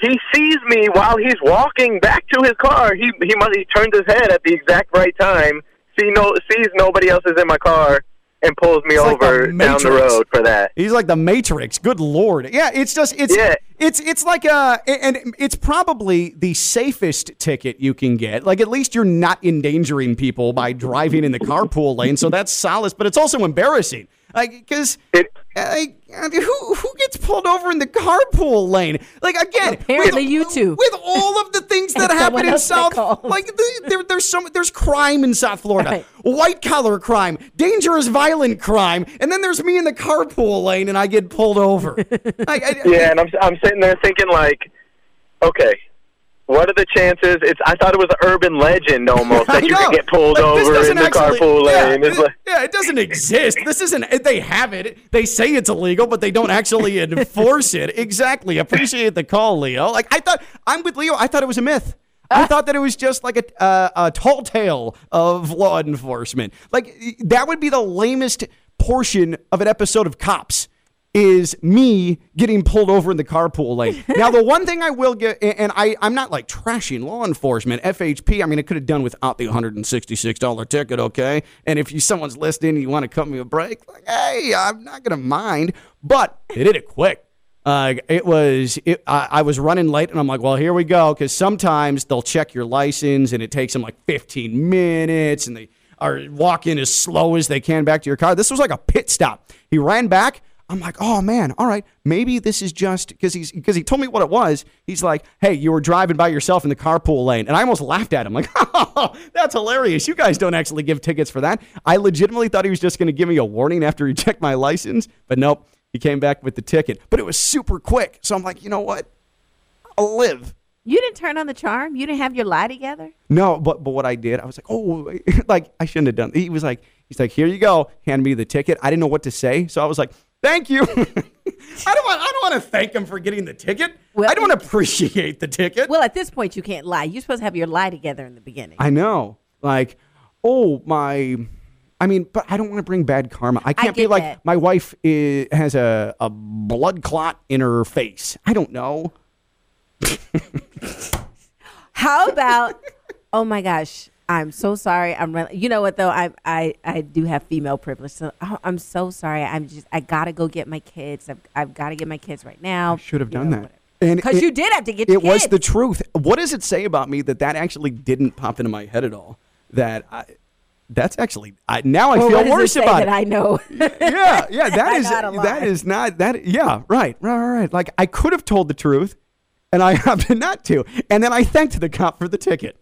he sees me while he's walking back to his car. He he must he turns his head at the exact right time. See no sees nobody else is in my car, and pulls me It's like the over down the road for that. He's like the Matrix. Good lord. Yeah, it's just it's Yeah. it's it's like uh, a and it's probably the safest ticket you can get. Like at least you're not endangering people by driving in the carpool lane, so that's solace. But it's also embarrassing, like because. Like, uh, who who gets pulled over in the carpool lane? Like again, Apparently with, you two. with all of the things [laughs] that happen in South, called. like the, there, there's some there's crime in South Florida, Right. white collar crime, dangerous violent crime, and then there's me in the carpool lane and I get pulled over. [laughs] Like, I- Yeah, and I'm I'm sitting there thinking like, okay, what are the chances? It's I thought it was an urban legend almost [laughs] that you know. could get pulled Like, this over doesn't in the actually- carpool yeah, lane. It's it- like, yeah, it doesn't exist. This isn't. They have it. They say it's illegal, but they don't actually [laughs] enforce it. Exactly. Appreciate the call, Leo. Like I thought, I'm with Leo. I thought it was a myth. I thought that it was just like a uh, a tall tale of law enforcement. Like that would be the lamest portion of an episode of Cops is me getting pulled over in the carpool lane. [laughs] now, the one thing I will get, and I, I'm not like trashing law enforcement, FHP, I mean, it could have done without the $166 ticket, okay? And if you someone's listening and you want to cut me a break, like, hey, I'm not going to mind. But they did it quick. Uh, it was, it, I, I was running late and I'm like, well, here we go. Cause sometimes they'll check your license and it takes them like 15 minutes and they are walking as slow as they can back to your car. This was like a pit stop. He ran back. I'm like, oh man, all right, maybe this is just because he's because he told me what it was. He's like, hey, you were driving by yourself in the carpool lane, and I almost laughed at him, like, [laughs] oh, that's hilarious. You guys don't actually give tickets for that. I legitimately thought he was just going to give me a warning after he [laughs] checked my license, but nope, he came back with the ticket. But it was super quick, so I'm like, you know what, I'll live. You didn't turn on the charm. You didn't have your lie together. No, but but what I did, I was like, oh, [laughs] like I shouldn't have done. He was like, he's like, here you go, hand me the ticket. I didn't know what to say, so I was like, thank you. [laughs] I don't want, I don't want to thank him for getting the ticket. I don't appreciate the ticket. Well, at this point, you can't lie. You're supposed to have your lie together in the beginning. I know, like, oh my. I mean, but I don't want to bring bad karma. I can't be like that. my wife is, has a, a blood clot in her face. I don't know. How about? oh my gosh, I'm so sorry. I'm running. You know what though? I I I do have female privilege, so oh, I'm so sorry. I'm just I gotta go get my kids. I've I've got to get my kids right now. Should have done that. And Because you did have to get It your was the truth. What does it say about me that that actually didn't pop into my head at all? That I, that's actually I, now I Well, feel what does it worse say about that it. I know. [laughs] yeah, yeah, [laughs] that I is gotta lie. that is not that. Yeah, right, right, right, right. Like I could have told the truth, and I [laughs] opted not to, and then I thanked the cop for the ticket.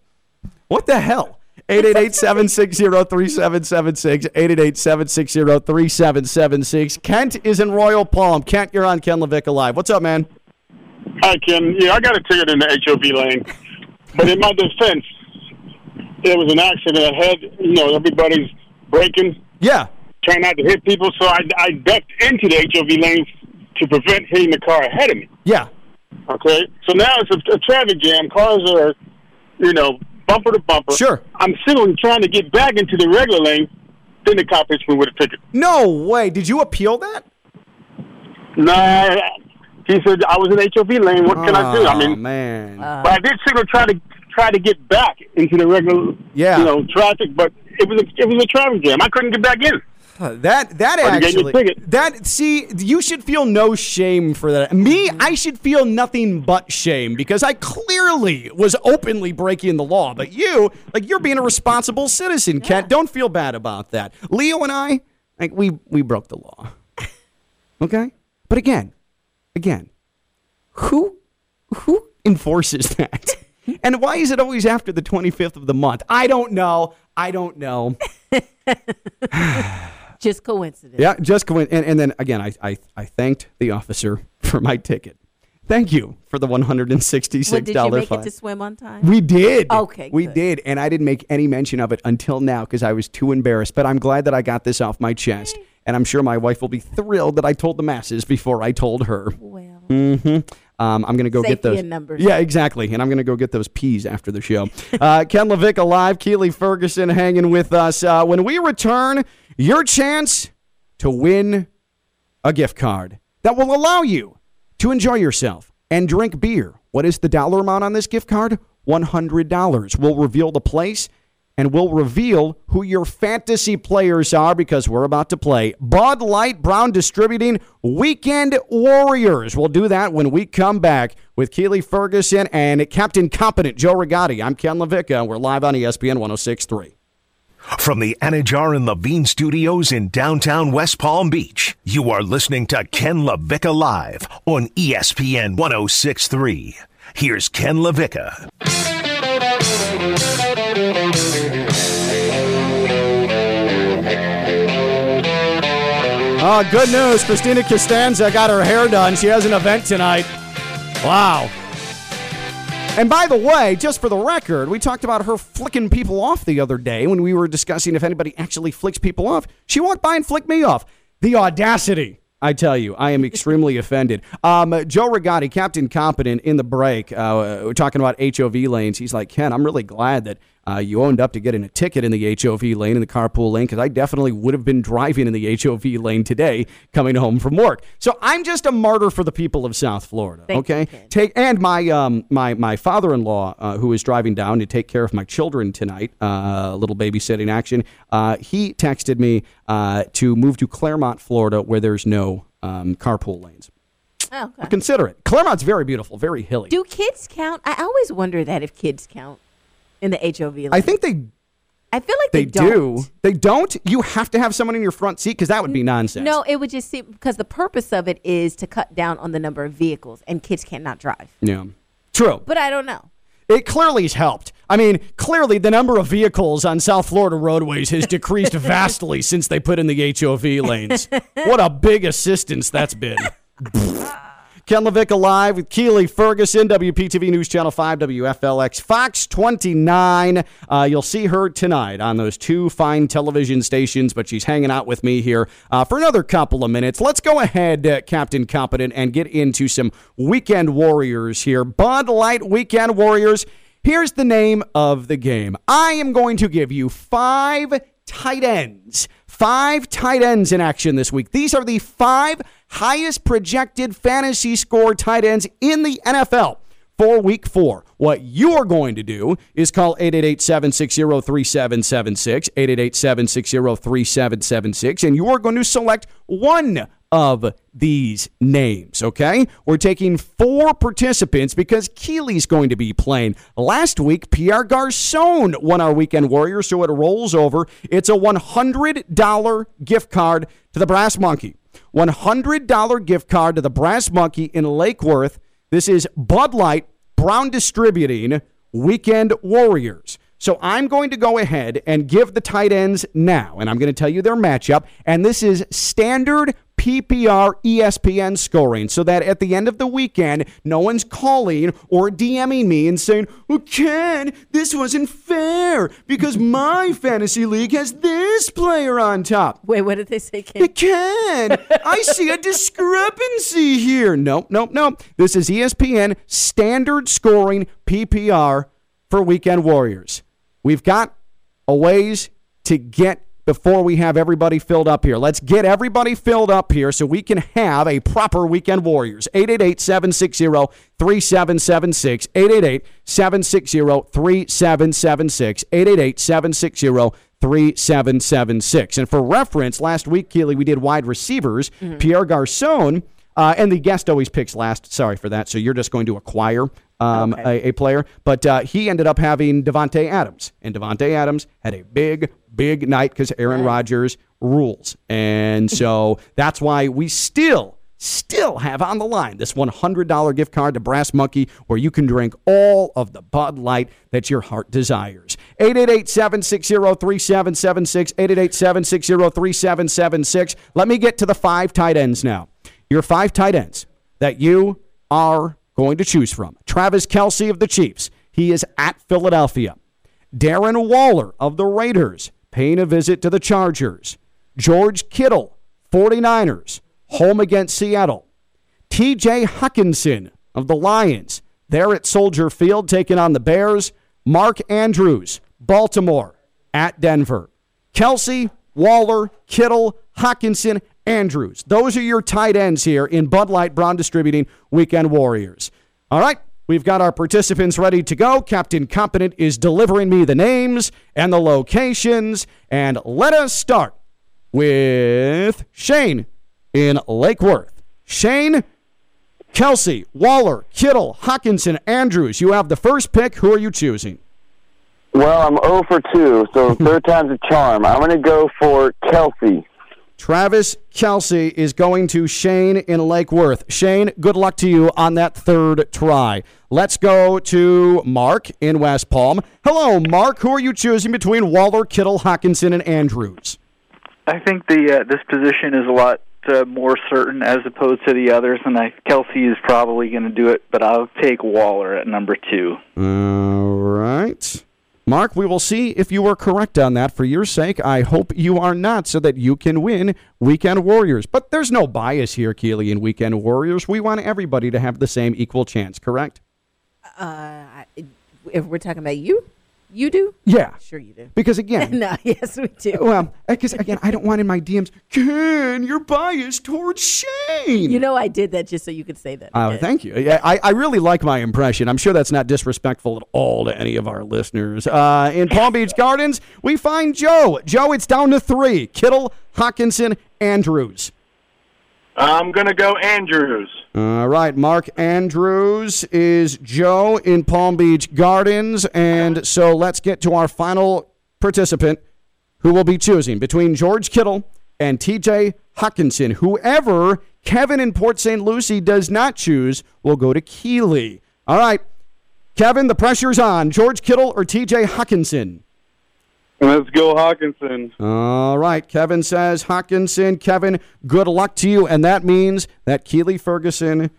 What the hell? 888-760-3776, 888-760-3776. Kent is in Royal Palm. Kent, you're on Ken LaVicka Live. What's up, man? Hi, Ken. Yeah, I got a ticket in the HOV lane, but in my defense, there was an accident ahead. You know, everybody's braking. Yeah. Trying not to hit people, so I, I ducked into the HOV lane to prevent hitting the car ahead of me. Yeah. Okay, so now it's a, a traffic jam. Cars are, you know, bumper to bumper. Sure. I'm still trying to get back into the regular lane. Then the cop hits me with a ticket. No way. Did you appeal that? Nah, he said I was in HOV lane. What can I do? I mean, man. Uh-huh. but I did signal try to try to get back into the regular, Yeah. you know, traffic. But it was a, it was a traffic jam. I couldn't get back in. Huh, That that But he gave me a actually that see you should feel no shame for that. Me, I should feel nothing but shame because I clearly was openly breaking the law. But you, like you're being a responsible citizen, Kent. Don't feel bad about that. Leo and I, like we we broke the law. [laughs] Okay? But again, again, who who enforces that? [laughs] And why is it always after the 25th of the month? I don't know. I don't know. [laughs] Just coincidence. Yeah, just in. And, and then again, I, I, I thanked the officer [laughs] for my ticket. Thank you for the $166 Well, did you make fine. it to swim on time? we did. Okay, We good. did. And I didn't make any mention of it until now because I was too embarrassed. But I'm glad that I got this off my chest. And I'm sure my wife will be thrilled that I told the masses before I told her. Well. mm-hmm. Um, I'm going to go get Safety those. in numbers. Yeah, exactly. And I'm going to go get those peas after the show. Uh, Ken LaVicka live, Keely Ferguson hanging with us. Uh, when we return, your chance to win a gift card that will allow you to enjoy yourself and drink beer. What is the dollar amount on this gift card? $100. We'll reveal the place and we'll reveal who your fantasy players are because we're about to play Bud Light Brown Distributing Weekend Warriors. We'll do that when we come back with Keeley Ferguson and Captain Competent Joe Rigotti. I'm Ken LaVicka, and we're live on ESPN 1063. From the Anidjar and Levine studios in downtown West Palm Beach, you are listening to Ken LaVicka Live on ESPN 1063. Here's Ken LaVicka. Uh, good news. Christina Costanza got her hair done. She has an event tonight. Wow. And by the way, just for the record, we talked about her flicking people off the other day when we were discussing if anybody actually flicks people off. She walked by and flicked me off. The audacity. I tell you, I am extremely [laughs] offended. Um, Joe Rigotti, Captain Competent, in the break, uh, we're talking about HOV lanes. He's like, Ken, I'm really glad that uh, you owned up to getting a ticket in the HOV lane, in the carpool lane, because I definitely would have been driving in the HOV lane today coming home from work. So I'm just a martyr for the people of South Florida. Thank okay, Ken. take and my um my my father-in-law uh, who is driving down to take care of my children tonight, uh, little babysitting action. Uh, he texted me uh, to move to Clermont, Florida, where there's no um, carpool lanes. Oh, okay. Consider it. Clermont's very beautiful, very hilly. Do kids count? I always wonder that if kids count in the HOV. Lane. I think they I feel like they, they, don't. do. They don't. You have to have someone in your front seat because that would be nonsense. No, it would just seem because the purpose of it is to cut down on the number of vehicles, and kids cannot drive. Yeah. True. But I don't know. It clearly has helped. I mean, clearly the number of vehicles on South Florida roadways has decreased [laughs] vastly since they put in the HOV lanes. What a big assistance that's been. [laughs] Ken LaVicka live with Keeley Ferguson, WPTV News Channel 5, WFLX, Fox 29. Uh, you'll see her tonight on those two fine television stations, but she's hanging out with me here uh, for another couple of minutes. Let's go ahead, uh, Captain Competent, and get into some weekend warriors here. Bud Light Weekend Warriors. Here's the name of the game. I am going to give you five tight ends. Five tight ends in action this week. These are the five highest projected fantasy score tight ends in the NFL for week four. What you are going to do is call 888 760 3776, 888 760 3776, and you are going to select one of these names, okay? We're taking four participants because Keeley's going to be playing. Last week, Pierre Garcon won our Weekend Warrior, so it rolls over. It's a $100 gift card to the Brass Monkey. $100 gift card to the Brass Monkey in Lake Worth. This is Bud Light Brown Distributing Weekend Warriors. So I'm going to go ahead and give the tight ends now, and I'm going to tell you their matchup. And this is standard PPR ESPN scoring, so that at the end of the weekend, no one's calling or DMing me and saying, well, Ken, this wasn't fair because my [laughs] fantasy league has this player on top. Wait, what did they say, Ken? Ken, I see a discrepancy here. Nope, nope, nope. This is ESPN standard scoring PPR for Weekend Warriors. We've got a ways to get before we have everybody filled up here. Let's get everybody filled up here so we can have a proper Weekend Warriors. 888 760 3776. 888 760 3776. 888 760 3776. And for reference, last week, Keely, we did wide receivers. Mm-hmm. Pierre Garcon, uh, and the guest always picks last. Sorry for that. So you're just going to acquire um, a, a player. But uh, he ended up having Davante Adams, and Davante Adams had a big, big night because Aaron Rodgers rules, and [laughs] so that's why we still. Still have on the line this $100 gift card to Brass Monkey where you can drink all of the Bud Light that your heart desires. 888 760 3776. 888 760 3776. Let me get to the five tight ends now. Your five tight ends that you are going to choose from. Travis Kelce of the Chiefs. He is at Philadelphia. Darren Waller of the Raiders, paying a visit to the Chargers. George Kittle, 49ers, home against Seattle. TJ Hockenson of the Lions, there at Soldier Field, taking on the Bears. Mark Andrews, Baltimore, at Denver. Kelce, Waller, Kittle, Hockenson, Andrews. Those are your tight ends here in Bud Light Brown Distributing Weekend Warriors. All right, We've got our participants ready to go. Captain Competent is delivering me the names and the locations. And let us start with Shane in Lake Worth. Shane, Kelce, Waller, Kittle, Hockenson, Andrews. You have the first pick. Who are you choosing? Well, I'm 0 for 2, so [laughs] third time's a charm. I'm going to go for Kelce. Travis Kelce is going to Shane in Lake Worth. Shane, good luck to you on that third try. Let's go to Mark in West Palm. Hello, Mark. Who are you choosing between Waller, Kittle, Hockenson, and Andrews? I think the uh, this position is a lot uh, more certain as opposed to the others, and I Kelce is probably going to do it, but I'll take Waller at number two. All right. Mark, we will see if you are correct on that. For your sake, I hope you are not, so that you can win Weekend Warriors. But there's no bias here, Keely, in Weekend Warriors. We want everybody to have the same equal chance, correct? Uh, if we're talking about you, you do? Yeah. Sure you do. Because again, [laughs] no, yes, we do. Well, because again, I don't want in my DMs, Ken, you're biased towards Shane. You know, I did that just so you could say that. Oh, thank you. Yeah, I, I really like my impression. I'm sure that's not disrespectful at all to any of our listeners. Uh, in Palm Beach Gardens, we find Joe. Joe, it's down to three Kittle, Hockenson, Andrews. I'm going to go Andrews. All right, Mark Andrews is Joe in Palm Beach Gardens. And so let's get to our final participant who will be choosing between George Kittle and TJ Hockenson. Whoever Kevin in Port St. Lucie does not choose will go to Keeley. All right, Kevin, the pressure's on. George Kittle or TJ Hockenson? Let's go Hockenson. All right. Kevin says Hockenson. Kevin, good luck to you. And that means that Keeley Ferguson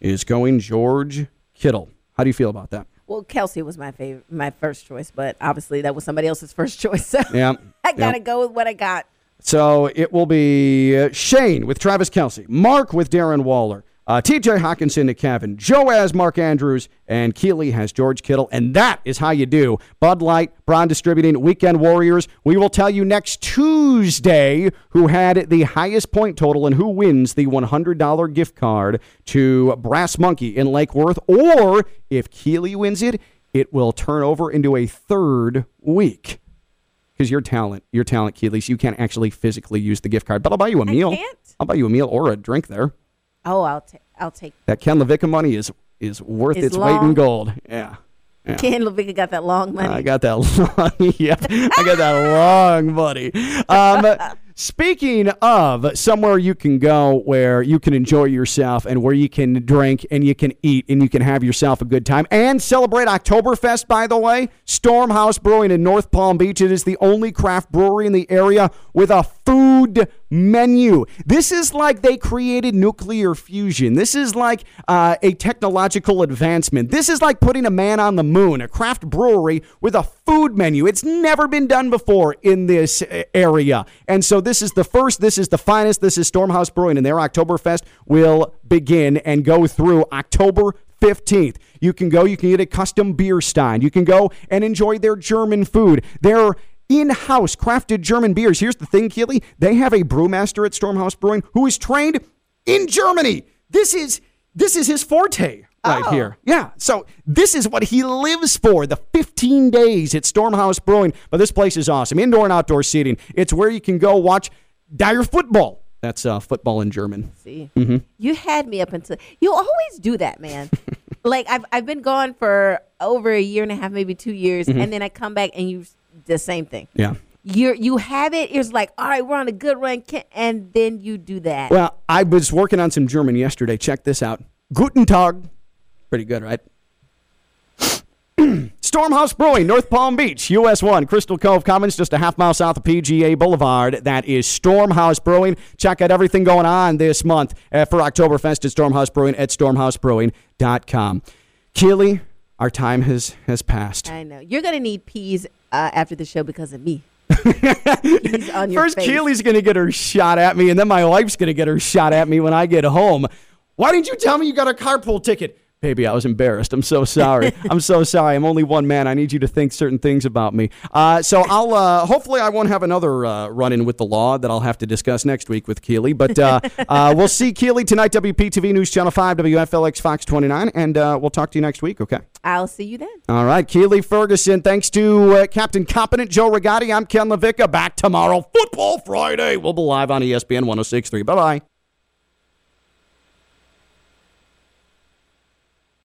is going George Kittle. How do you feel about that? Well, Kelce was my favorite, my first choice, but obviously that was somebody else's first [laughs] choice. So Yeah. [laughs] I got to Yeah. go with what I got. So it will be uh, Shane with Travis Kelce, Mark with Darren Waller, uh, TJ Hockenson to Kevin, Joe as Mark Andrews, and Keeley has George Kittle. And that is how you do. Bud Light, Brown Distributing, Weekend Warriors. We will tell you next Tuesday who had the highest point total and who wins the $100 gift card to Brass Monkey in Lake Worth. Or if Keeley wins it, it will turn over into a third week because your talent, your talent, Keeley, so you can't actually physically use the gift card. But I'll buy you a meal. can't? I'll buy you a meal or a drink there. Oh, I'll take. I'll take. That Ken LaVicka money is is worth It's its weight in gold. Yeah. yeah. [laughs] Ken LaVicka got that long money. I got that [laughs] long. yeah, I got that long money. Um, [laughs] speaking of somewhere you can go where you can enjoy yourself and where you can drink and you can eat and you can have yourself a good time and celebrate Oktoberfest, by the way, Stormhouse Brewing in North Palm Beach. It is the only craft brewery in the area with a food menu. This is like they created nuclear fusion. This is like uh, a technological advancement. This is like putting a man on the moon, a craft brewery with a food menu. It's never been done before in this uh, area. And so this is the first, this is the finest, this is Stormhouse Brewing, and their Oktoberfest will begin and go through October 15th. You can go, you can get a custom beer stein. You can go and enjoy their German food. Their in-house crafted German beers. Here's the thing, Keely. They have a brewmaster at Stormhouse Brewing who is trained in Germany. This is this is his forte right Oh. here. Yeah. So this is what he lives for. The 15 days at Stormhouse Brewing. But this place is awesome. Indoor and outdoor seating. It's where you can go watch dire football. That's uh, football in German. See, hmm you had me up until you always do that, man. [laughs] like I've I've been gone for over a year and a half, maybe two years, Mhm. and then I come back and you the same thing. Yeah. You you have it. It's like all right, we're on a good run, and then you do that. Well, I was working on some German yesterday. Check this out. Guten Tag. Pretty good, right? [clears throat] Stormhouse Brewing, North Palm Beach, US 1, Crystal Cove Commons, just a half mile south of PGA Boulevard. That is Stormhouse Brewing. Check out everything going on this month uh, for Oktoberfest at Stormhouse Brewing at stormhousebrewing.com. Keely, our time has, has passed. I know you're gonna need peas uh, after the show because of me. on your First, face. Keely's going to get her shot at me, and then my wife's going to get her shot at me when I get home. Why didn't you tell me you got a carpool ticket? Baby, I was embarrassed. I'm so sorry. [laughs] I'm so sorry. I'm only one man. I need you to think certain things about me. Uh, so I'll uh, hopefully I won't have another uh, run in with the law that I'll have to discuss next week with Keeley. But uh, [laughs] uh, we'll see Keeley tonight. WPTV News Channel Five, WFLX Fox 29, and uh, we'll talk to you next week. Okay. I'll see you then. All right, Keeley Ferguson. Thanks to uh, Captain Competent Joe Rigotti. I'm Ken LaVicka. Back tomorrow, Football Friday. We'll be live on ESPN 106.3. Bye bye.